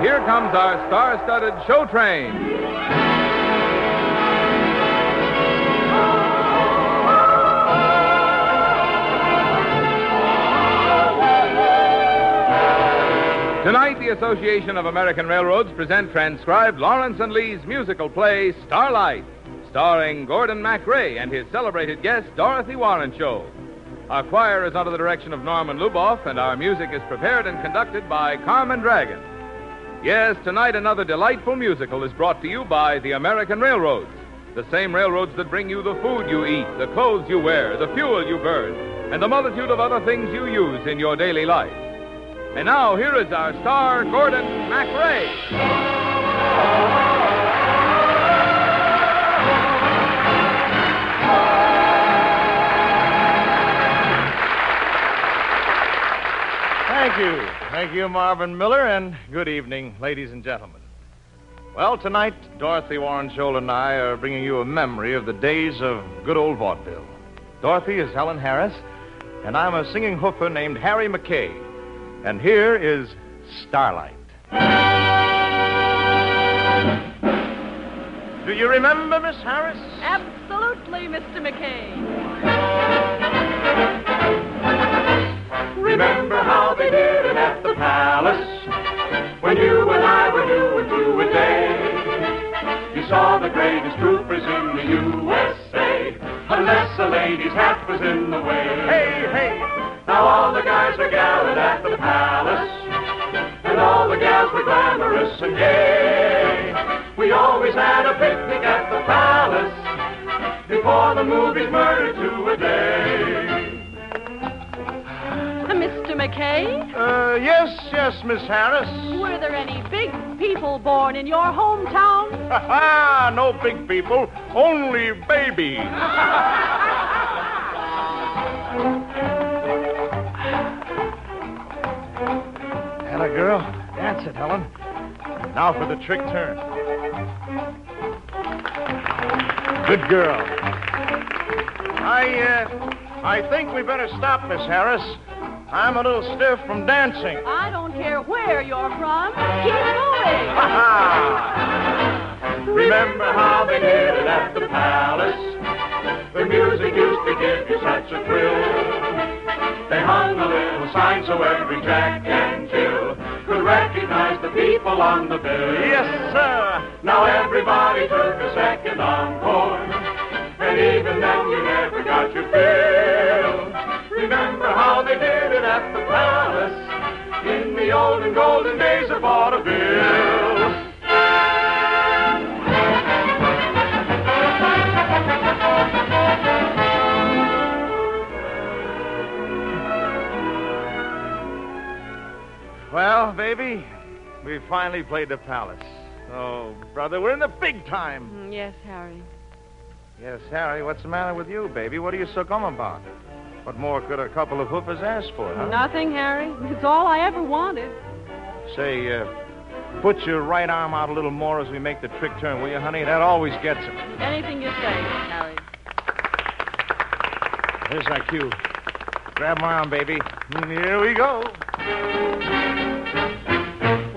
Here comes our star studded show train. Tonight, the Association of American Railroads present transcribed Lawrence and Lee's musical play Starlight, starring Gordon MacRae and his celebrated guest Dorothy Warenskjold. Our choir is under the direction of Norman Luboff, and our music is prepared and conducted by Carmen Dragon. Yes, tonight another delightful musical is brought to you by the American Railroads, the same railroads that bring you the food you eat, the clothes you wear, the fuel you burn, and the multitude of other things you use in your daily life. And now, here is our star, Gordon MacRae. Thank you. Thank you, Marvin Miller, and good evening, ladies and gentlemen. Well, tonight, Dorothy Warenskjold and I are bringing you a memory of the days of good old vaudeville. Dorothy is Helen Harris, and I'm a singing hoofer named Harry McKay. And here is Starlight. Do you remember, Miss Harris? Absolutely, Mr. McKay. Was in the way. Hey, hey! Now all the guys are gathered at the palace, and all the gals were glamorous and gay. We always had a picnic at the palace before the movies murdered two a day. Mr. McKay, Uh, yes, yes, Miss Harris. were there any big people born in your hometown? Ha ha! No big people, only babies. Dance it, Helen. Now for the trick turn. Good girl. I, uh, I think we better stop, Miss Harris. I'm a little stiff from dancing. I don't care where you're from. Keep ha! Remember how they did it at the palace? The music used to give you such a thrill. They hung a little sign so every Jack and Jill could recognize the people on the bill. Yes, sir. Now everybody took a second encore, and even then you never got your fill. Remember how they did it at the palace in the old and golden days of vaudeville. Well, baby, we finally played the palace. Oh, brother, we're in the big time. Mm, Yes, Harry. Yes, Harry, what's the matter with you, baby? What are you so glum about? What more could a couple of hoofers ask for, huh? Nothing, Harry. It's all I ever wanted. Say, uh, put your right arm out a little more as we make the trick turn, will you, honey? That always gets him. Anything you say, Harry. Here's our cue. Grab my arm, baby. And Here we go.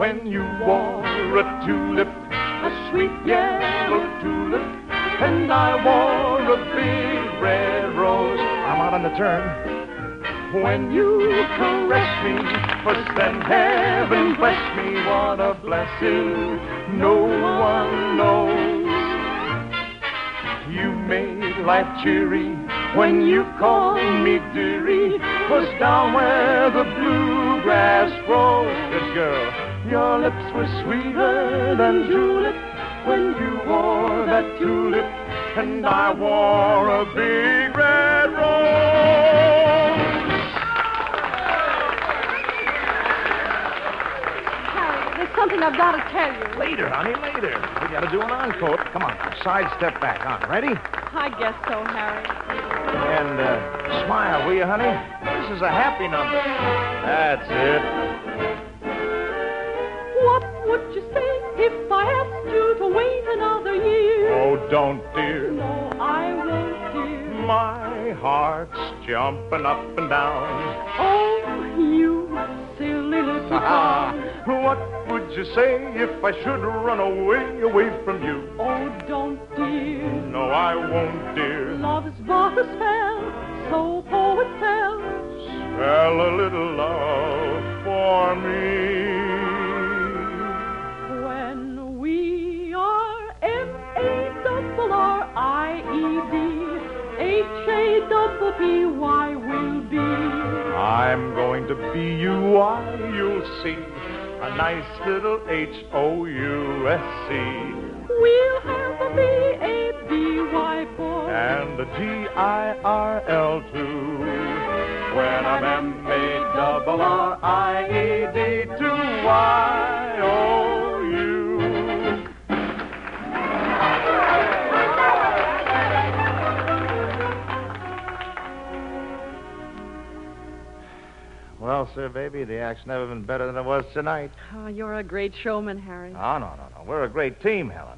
When you wore a tulip, a sweet yellow tulip, and I wore a big red rose. I'm out on the turn. When you caress me, first then heaven bless me, what a blessing no one knows. You made life cheery when you called me dearie. Was down where the bluegrass grows. Good girl. Your lips were sweeter than julep when you wore that tulip, and I wore a big red rose. Harry, there's something something I've got to tell you. Later, honey, later. We got to do an encore. Come on, now, sidestep back. On, ready? I guess so, Harry. And uh, smile, will you, honey? This is a happy number. That's it. Don't, dear. No, I won't, dear. My heart's jumping up and down. Oh, you silly little Ah, what would you say if I should run away, away from you? Oh, don't, dear. No, I won't, dear. Love is but a spell, so poet tells. Spell a little love for me. The B-U-Y, you'll see a nice little H-O-U-S-C. We'll have a B-A-B-Y boy. And a G-I-R-L too. When I'm M-A-R-R-I-E-D-2-Y. Well, sir, baby, the act's never been better than it was tonight. Oh, you're a great showman, Harry. Oh, no, no, no. We're a great team, Helen.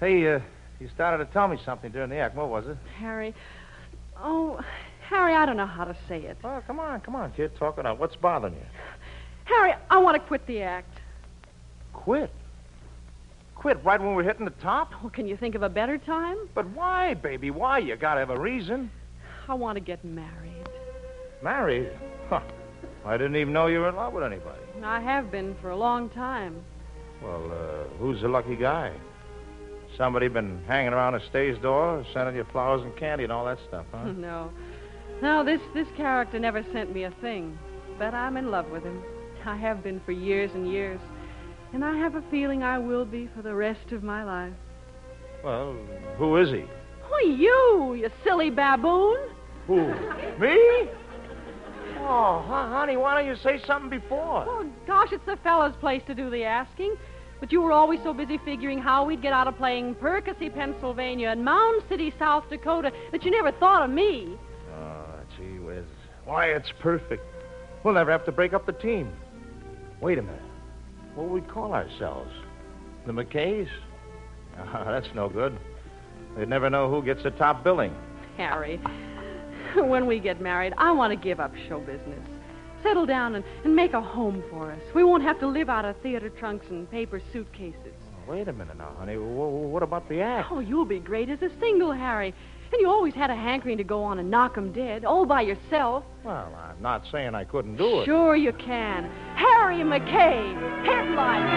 Hey, uh, you started to tell me something during the act. What was it? Harry. Oh, Harry, I don't know how to say it. Oh, come on, come on, kid. Talk it out. What's bothering you? Harry, I want to quit the act. Quit. Quit right when we're hitting the top? Oh, can you think of a better time? But why, baby? Why? You gotta have a reason. I want to get married. Married? Huh. I didn't even know you were in love with anybody. I have been for a long time. Well, uh, who's the lucky guy? Somebody been hanging around a stage door, sending you flowers and candy and all that stuff, huh? No. No, this, this character never sent me a thing. But I'm in love with him. I have been for years and years. And I have a feeling I will be for the rest of my life. well, who is he? Oh, you, you silly baboon. Who? Me? Oh, honey, why don't you say something before? Oh, gosh, it's the fellow's place to do the asking. But you were always so busy figuring how we'd get out of playing Percy, Pennsylvania, and Mound City, South Dakota, that you never thought of me. Oh, gee whiz. Why, it's perfect. We'll never have to break up the team. Wait a minute. What would we call ourselves? The McKays? Ah, that's no good. They'd never know who gets the top billing. Harry, when we get married, I want to give up show business. Settle down and, and make a home for us. We won't have to live out of theater trunks and paper suitcases. Oh, wait a minute now, honey. Wh- what about the act? Oh, you'll be great as a single, Harry. And you always had a hankering to go on and knock 'em dead, all by yourself. Well, I'm not saying I couldn't do it. Sure you can. Harry McKay, headlight.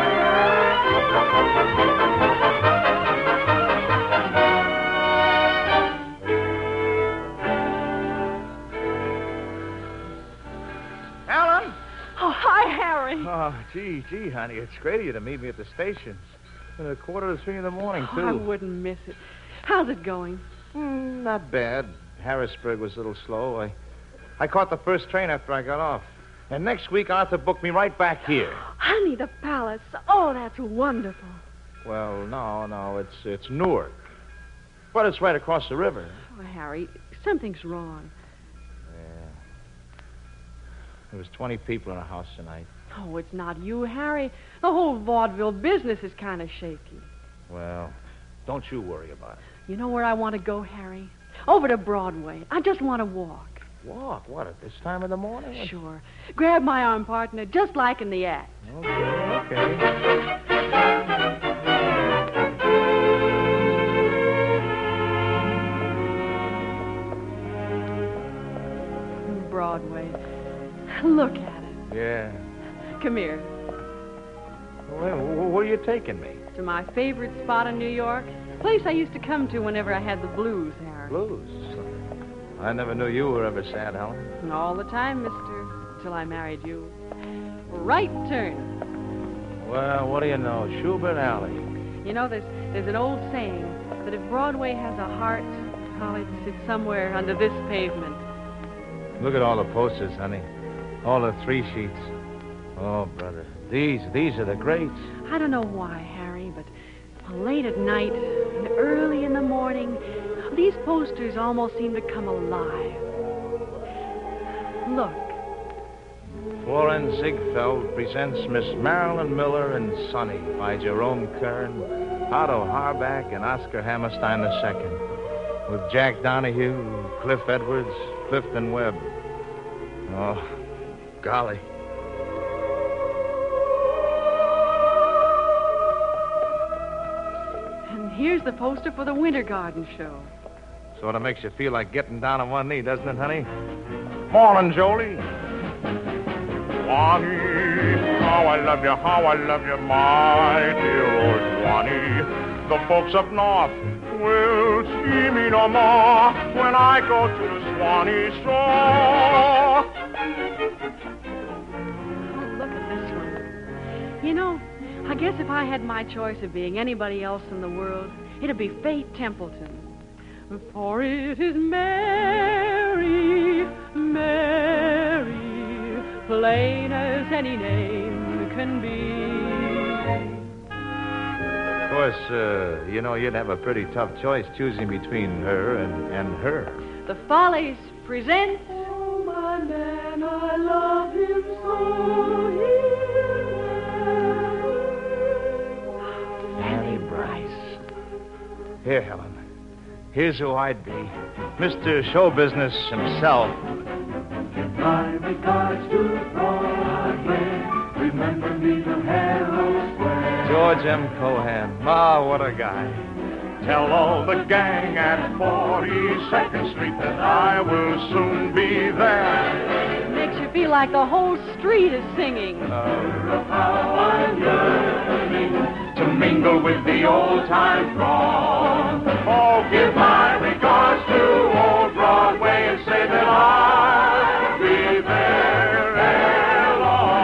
Oh, gee, gee, honey. It's great of you to meet me at the station. It's a quarter to three in the morning, Oh, too. I wouldn't miss it. How's it going? Hmm, not bad. Harrisburg was a little slow. I, I caught the first train after I got off. And next week, Arthur booked me right back here. Honey, the palace. Oh, that's wonderful. Well, no, no, it's it's Newark. But it's right across the river. Oh, Harry, something's wrong. Yeah. There was 20 people in the house tonight. Oh, it's not you, Harry. The whole vaudeville business is kind of shaky. Well, don't you worry about it. You know where I want to go, Harry? Over to Broadway. I just want to walk. Walk? What, at this time of the morning? Sure. Grab my arm, partner, just like in the act. Okay, okay. Broadway. Look at it. Yeah. Come here. Well, where are you taking me? To my favorite spot in New York. Place I used to come to whenever I had the blues, Harry. Blues. I never knew you were ever sad, Helen. All the time, mister. Till I married you. Right turn. Well, what do you know? Shubert Alley. You know, there's there's an old saying that if Broadway has a heart, well, it sits somewhere under this pavement. Look at all the posters, honey. All the three sheets. Oh, brother. These, these are the greats. I don't know why, Harry, but late at night and early in the morning, these posters almost seem to come alive. Look. Florenz Ziegfeld presents Miss Marilyn Miller and Sunny by Jerome Kern, Otto Harbach, and Oscar Hammerstein II, with Jack Donahue, Cliff Edwards, Clifton Webb. Oh, golly. Here's the poster for the Winter Garden Show. Sort of makes you feel like getting down on one knee, doesn't it, honey? Morning, Jolie. Swanee, how I love you, how I love you, my dear old Swanee. The folks up north will see me no more when I go to the Swanee shore. Guess if I had my choice of being anybody else in the world, it'd be Fay Templeton. For it is Mary, Mary, plain as any name can be. Of course, uh, you know, you'd have a pretty tough choice choosing between her and, and her. The Follies present. Oh, my man, I love him so. Here, Helen. Here's who I'd be Mr. Show Business himself. My regards to Broadway. Remember me to Herald Square. George M. Cohan. Ah, what a guy. Tell all the gang at 42nd Street that I will soon be there. Makes you feel like the whole street is singing. How I'm yearning to mingle with the old time throng. Oh, give my regards to old Broadway and say that I'll be there ere long.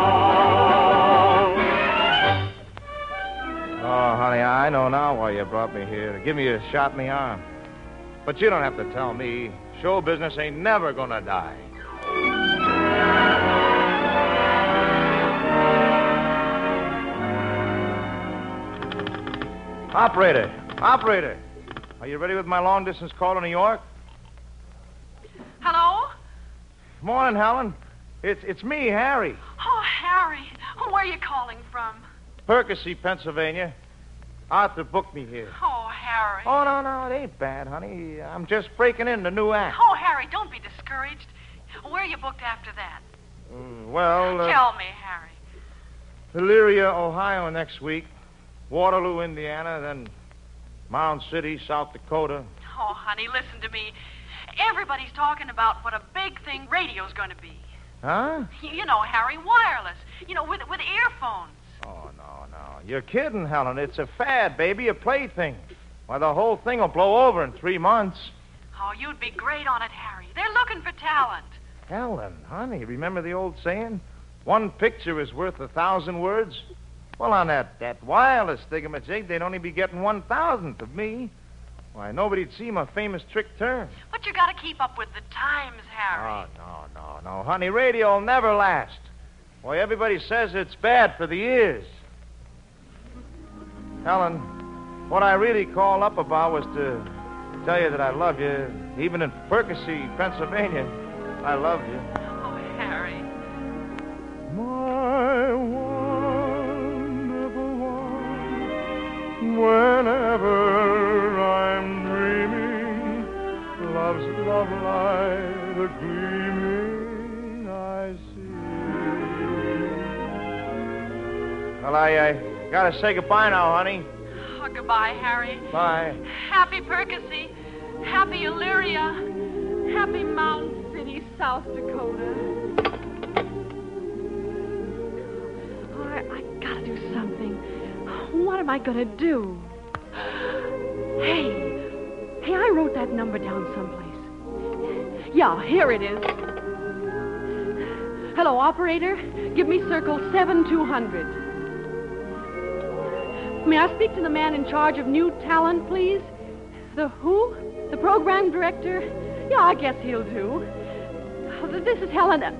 Oh, honey, I know now why you brought me here. To give me a shot in the arm. But you don't have to tell me. Show business ain't never gonna die. Operator, operator. Are you ready with my long distance call to New York? Hello? Morning, Helen. It's it's me, Harry. Oh, Harry. Where are you calling from? Percy, Pennsylvania. Arthur booked me here. Oh, Harry. Oh, no, no, it ain't bad, honey. I'm just breaking in the new act. Oh, Harry, don't be discouraged. Where are you booked after that? Mm, well, uh, Tell me, Harry. Elyria, Ohio next week. Waterloo, Indiana, then Mound City, South Dakota. Oh, honey, listen to me. Everybody's talking about what a big thing radio's going to be. Huh? You, know, Harry, wireless. You know, with with earphones. Oh, no, no. You're kidding, Helen. It's a fad, baby, a plaything. Why, the whole thing will blow over in three months. Oh, you'd be great on it, Harry. They're looking for talent. Helen, honey, remember the old saying? One picture is worth a thousand words. Well, on that, that wireless thingamajig, they'd only be getting one thousandth of me. Why, nobody'd see my famous trick turn. But you got to keep up with the times, Harry. Oh, no, no, no. Honey, radio'll never last. Why, everybody says it's bad for the ears. Helen, what I really called up about was to tell you that I love you, even in Percy, Pennsylvania. I love you. Oh, Harry. My wonderful whenever I'm dreaming, love's love light a gleaming I see. Well, I, I gotta say goodbye now, honey. Oh, goodbye, Harry. Bye. Happy Percy. Happy Elyria. Happy Mountain City, South Dakota. Oh, What am I gonna do? Hey, hey, I wrote that number down someplace. Yeah, here it is. Hello, operator. Give me circle 7200. May I speak to the man in charge of new talent, please? The who? The program director? Yeah, I guess he'll do. This is Helen. uh,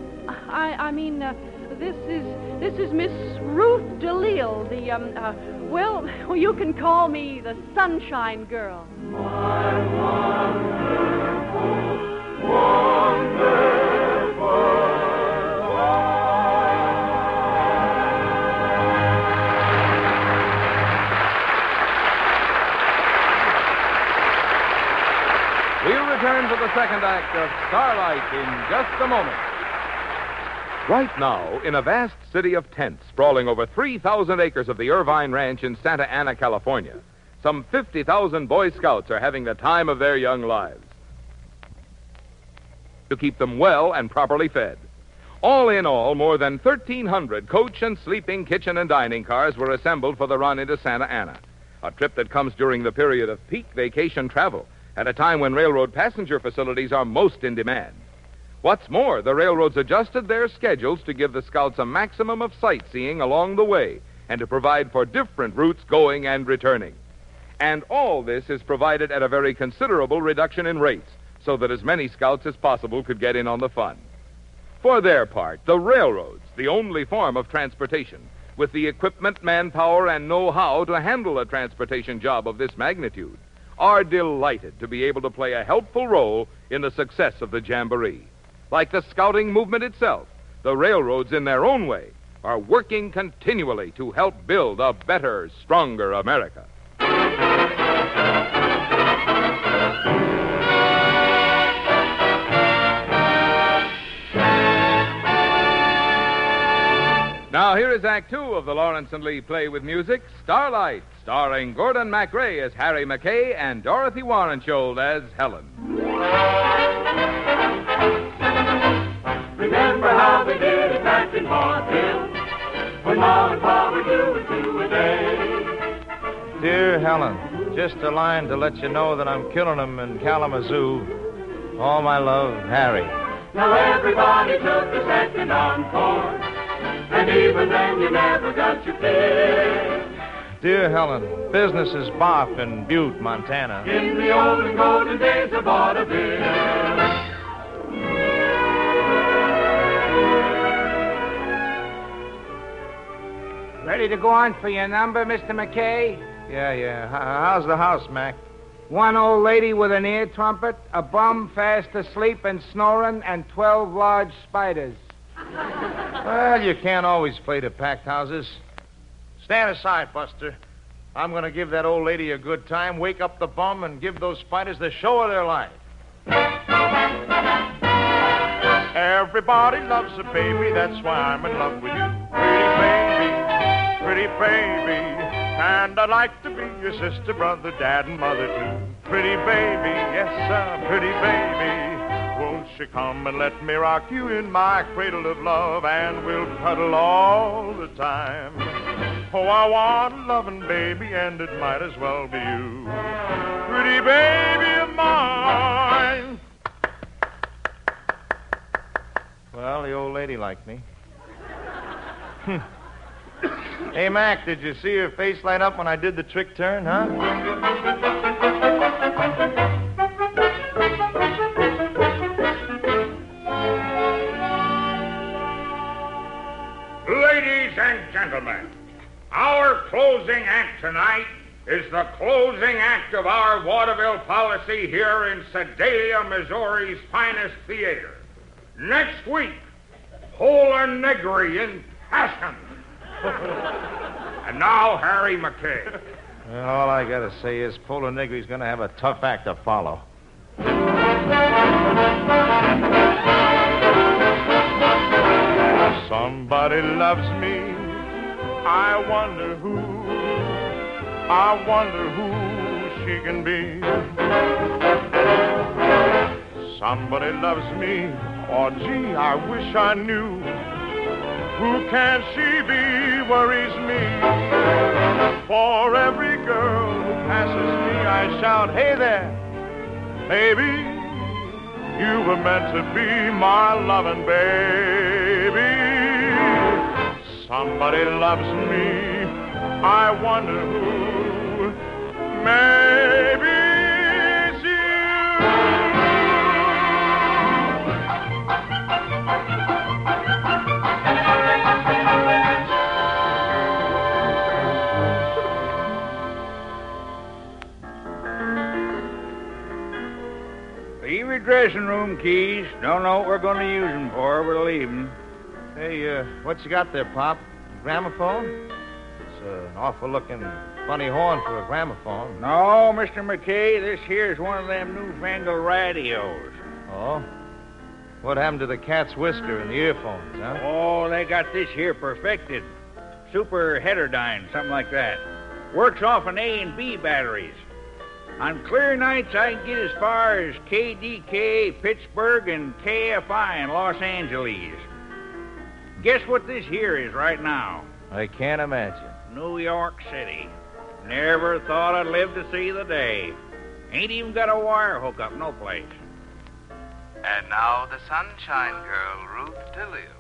I, I mean, uh, this is this is Miss Ruth DeLille, the um, uh, well, you can call me the Sunshine Girl. We'll return to the second act of Starlight in just a moment. Right now, in a vast city of tents sprawling over 3,000 acres of the Irvine Ranch in Santa Ana, California, some 50,000 Boy Scouts are having the time of their young lives. To keep them well and properly fed. All in all, more than 1,300 coach and sleeping, kitchen, and dining cars were assembled for the run into Santa Ana. A trip that comes during the period of peak vacation travel, at a time when railroad passenger facilities are most in demand. What's more, the railroads adjusted their schedules to give the scouts a maximum of sightseeing along the way and to provide for different routes going and returning. And all this is provided at a very considerable reduction in rates so that as many scouts as possible could get in on the fun. For their part, the railroads, the only form of transportation, with the equipment, manpower, and know how to handle a transportation job of this magnitude, are delighted to be able to play a helpful role in the success of the Jamboree. Like the scouting movement itself, the railroads, in their own way, are working continually to help build a better, stronger America. Now, here is Act Two of the Lawrence and Lee play with music, Starlight, starring Gordon MacRae as Harry McKay and Dorothy Warenskjold as Helen. Remember how they did it back in Vaudeville when Mom and Pa were doing two a day. Dear Helen, just a line to let you know that I'm killing 'em in Kalamazoo. All my love, Harry. Now everybody took the second encore, and even then you never got your fill. Dear Helen, business is bop in Butte, Montana. In the olden golden days of vaudeville. Ready to go on for your number, Mr. McKay? Yeah, yeah. How's the house, Mac? One old lady with an ear trumpet, a bum fast asleep and snoring, and 12 large spiders. Well, you can't always play to packed houses. Stand aside, Buster. I'm going to give that old lady a good time, wake up the bum, and give those spiders the show of their life. Everybody loves a baby, that's why I'm in love with you. Pretty baby, pretty baby. And I'd like to be your sister, brother, dad, and mother, too. Pretty baby, yes, sir, pretty baby. Won't you come and let me rock you in my cradle of love, and we'll cuddle all the time. Oh, I want a loving baby, and it might as well be you. Pretty baby of mine. Well, the old lady liked me. hey, Mac, did you see her face light up when I did the trick turn, huh? Ladies and gentlemen, our closing act tonight is the closing act of our vaudeville policy here in Sedalia, Missouri's finest theater. Next week, Pola Negri in passion. and now, Harry McKay. All I got to say is Pola Negri's going to have a tough act to follow. Somebody loves me. I wonder who. I wonder who she can be. Somebody loves me. Oh, gee, I wish I knew. Who can she be worries me. For every girl who passes me, I shout, hey there, baby. You were meant to be my loving baby. Somebody loves me. I wonder who. Maybe Leave your dressing room keys. Don't know what we're going to use them for. We're leaving. Hey, uh, what you got there, Pop? Gramophone? It's uh, an awful looking funny horn for a gramophone. No, Mr. McKay, this here's one of them newfangled radios. Oh? What happened to the cat's whisker and the earphones, huh? Oh, they got this here perfected. Super heterodyne, something like that. Works off an A and B batteries. On clear nights, I can get as far as KDKA, Pittsburgh, and KFI in Los Angeles. Guess what this here is right now? I can't imagine. New York City. Never thought I'd live to see the day. Ain't even got a wire hookup, no place. And now the Sunshine Girl, Ruth DeLille.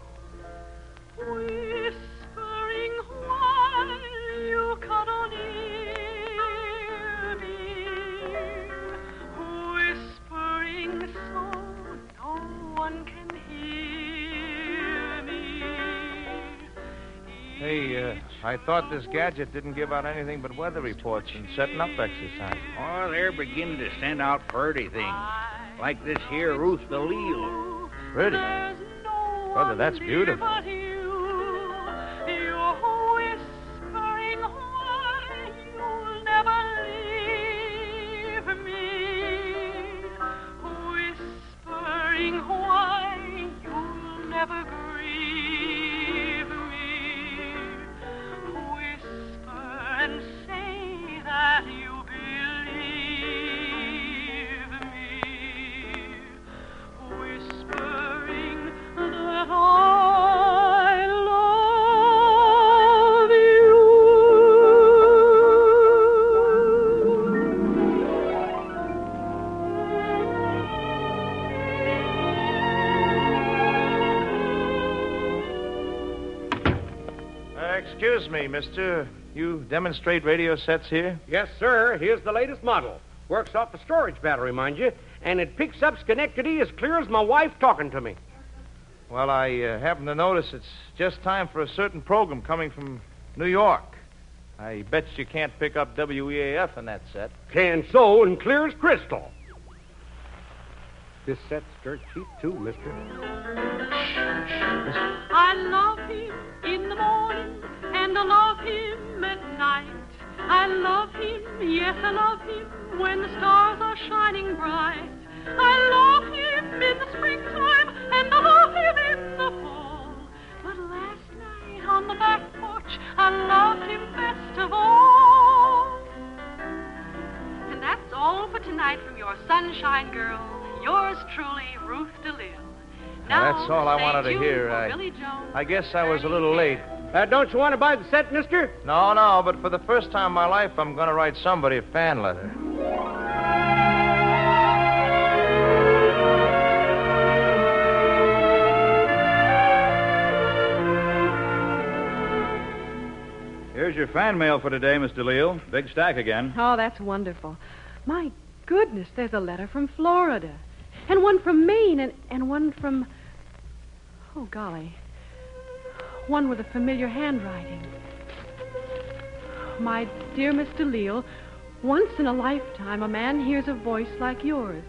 I thought this gadget didn't give out anything but weather reports and setting up exercise. Oh, they're beginning to send out purty things. Like this here Ruth DeLille. Pretty. Brother, that's beautiful. Me, mister. You demonstrate radio sets here? Yes, sir. Here's the latest model. Works off a storage battery, mind you, and it picks up Schenectady as clear as my wife talking to me. Well, I uh, happen to notice it's just time for a certain program coming from New York. I bet you can't pick up WEAF in that set. Can so and clear as crystal. This set's dirt cheap, too, mister. I love him in the morning and I love him at night. I love him, yes, I love him when the stars are shining bright. I love him in the springtime and I love him in the fall. But last night on the back porch, I loved him best of all. And that's all for tonight from your Sunshine Girl, yours truly, Ruth DeLille. Now, that's all I wanted to hear. I, Billy Jones. I guess I was a little late. Uh, don't you want to buy the set, mister? No, no, but for the first time in my life, I'm going to write somebody a fan letter. Here's your fan mail for today, Miss DeLille. Big stack again. Oh, that's wonderful. My goodness, there's a letter from Florida. And one from Maine, and, and one from. Oh, golly. One with a familiar handwriting. My dear Miss DeLille, once in a lifetime a man hears a voice like yours.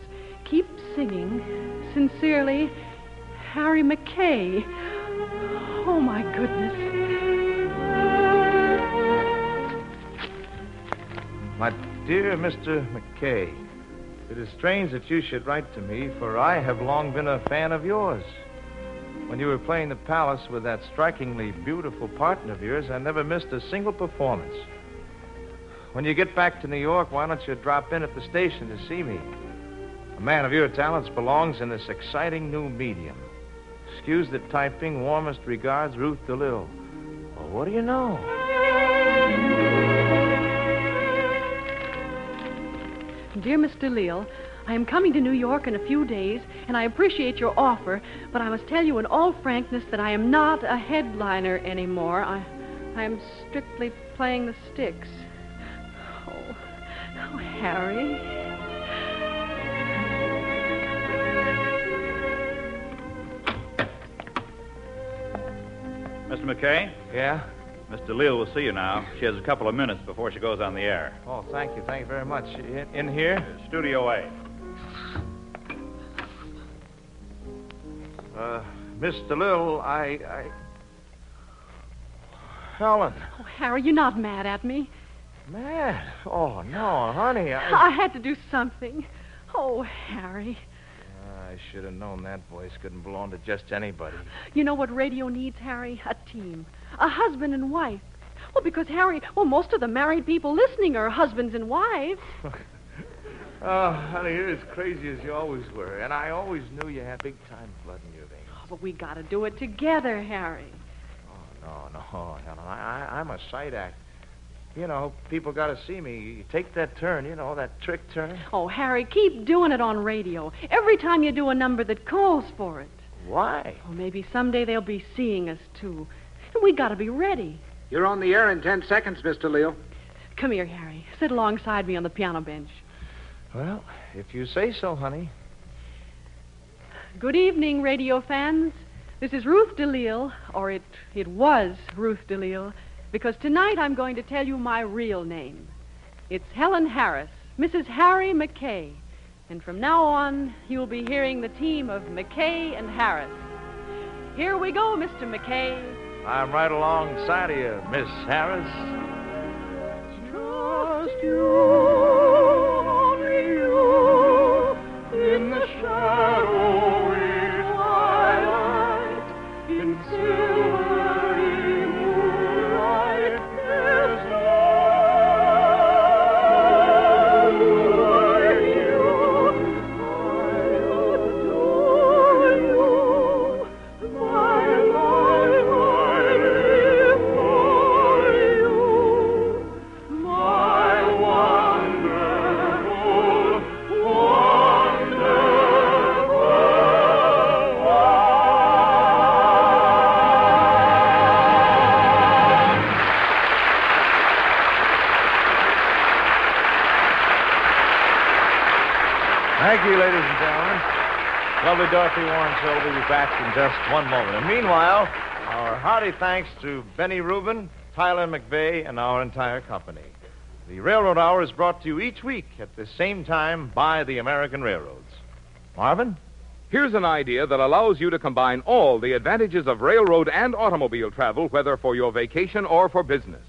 Keep singing. Sincerely, Harry McKay. Oh, my goodness. My dear Mr. McKay, it is strange that you should write to me, for I have long been a fan of yours. When you were playing the Palace with that strikingly beautiful partner of yours, I never missed a single performance. When you get back to New York, why don't you drop in at the station to see me? A man of your talents belongs in this exciting new medium. Excuse the typing. Warmest regards, Ruth DeLille. Well, what do you know? Dear Mr. Leal, I am coming to New York in a few days, and I appreciate your offer, but I must tell you in all frankness that I am not a headliner anymore. I, I am strictly playing the sticks. Oh, oh Harry. Mr. McKay? Yeah? Miss DeLille will see you now. She has a couple of minutes before she goes on the air. Oh, thank you. Thank you very much. In, in here? Studio A. Uh, Miss DeLille, I, I. Helen. Oh, Harry, you're not mad at me. Mad? Oh, no, honey. I, I had to do something. Oh, Harry. I should have known that voice couldn't belong to just anybody. You know what radio needs, Harry? A team. A husband and wife. Well, because, Harry, well, most of the married people listening are husbands and wives. Oh, honey, you're as crazy as you always were. And I always knew you had big time blood in. Oh, but we got to do it together, Harry. Oh, no, no, Helen. I, I, I'm a sight act. You know, people got to see me. You take that turn, you know, that trick turn. Oh, Harry, keep doing it on radio. Every time you do a number that calls for it. Why? Oh, maybe someday they'll be seeing us, too. And we got to be ready. You're on the air in ten seconds, Mr. Leal. Come here, Harry. Sit alongside me on the piano bench. Well, if you say so, honey. Good evening, radio fans. This is Ruth DeLille, or it, it was Ruth DeLille, because tonight I'm going to tell you my real name. It's Helen Harris, Mrs. Harry McKay. And from now on, you'll be hearing the team of McKay and Harris. Here we go, Mr. McKay. I'm right alongside of you, Miss Harris. Trust you, only you, in the shadowy Dorothy Warenskjold will be back in just one moment. And meanwhile, our hearty thanks to Benny Rubin, Tyler McVey, and our entire company. The Railroad Hour is brought to you each week at the same time by the American Railroads. Marvin? Here's an idea that allows you to combine all the advantages of railroad and automobile travel, whether for your vacation or for business.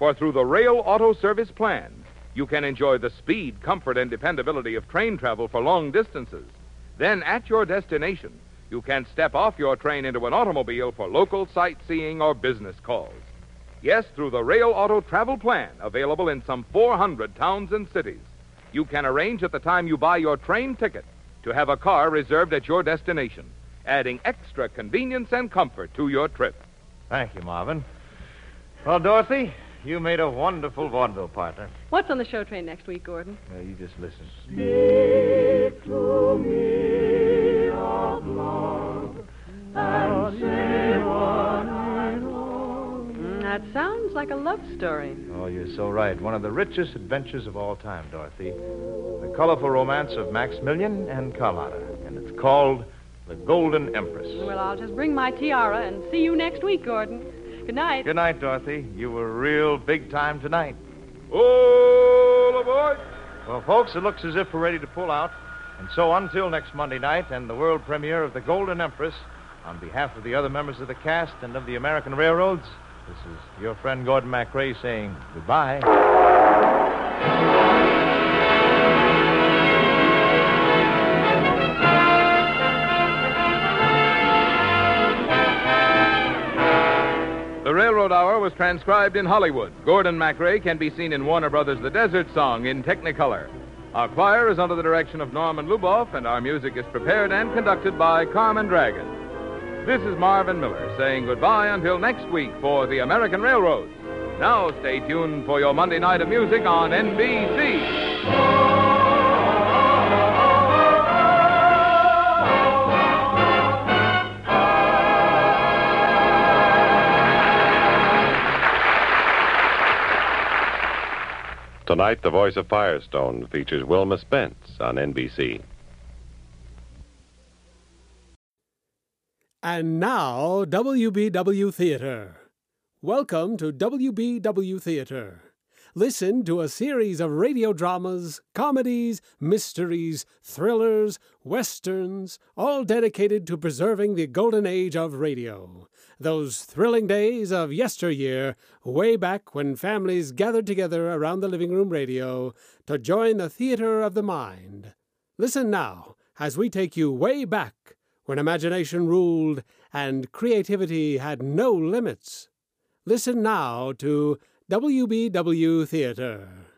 For through the Rail Auto Service Plan, you can enjoy the speed, comfort, and dependability of train travel for long distances. Then, at your destination, you can step off your train into an automobile for local sightseeing or business calls. Yes, through the Rail Auto Travel Plan, available in some 400 towns and cities, you can arrange at the time you buy your train ticket to have a car reserved at your destination, adding extra convenience and comfort to your trip. Thank you, Marvin. Well, Dorothy, you made a wonderful vaudeville partner. What's on the show train next week, Gordon? Now, you just listen. Speak to me of love and say what I. Mm, that sounds like a love story. Oh, you're so right. One of the richest adventures of all time, Dorothy. The colorful romance of Maximilian and Carlotta. And it's called The Golden Empress. Well, I'll just bring my tiara and see you next week, Gordon. Good night. Good night, Dorothy. You were real big time tonight. All aboard! Well, folks, it looks as if we're ready to pull out. And so until next Monday night and the world premiere of The Golden Empress, on behalf of the other members of the cast and of the American Railroads, this is your friend Gordon MacRae saying goodbye. Was transcribed in Hollywood. Gordon MacRae can be seen in Warner Brothers' The Desert Song in Technicolor. Our choir is under the direction of Norman Luboff, and our music is prepared and conducted by Carmen Dragon. This is Marvin Miller saying goodbye until next week for the American Railroads. Now stay tuned for your Monday night of music on NBC. Tonight, The Voice of Firestone features Wilma Spence on NBC. And now, WBW Theater. Welcome to WBW Theater. listen to a series of radio dramas, comedies, mysteries, thrillers, westerns, all dedicated to preserving the golden age of radio. Those thrilling days of yesteryear, way back when families gathered together around the living room radio to join the theater of the mind. Listen now as we take you way back when imagination ruled and creativity had no limits. Listen now to WBW Theater.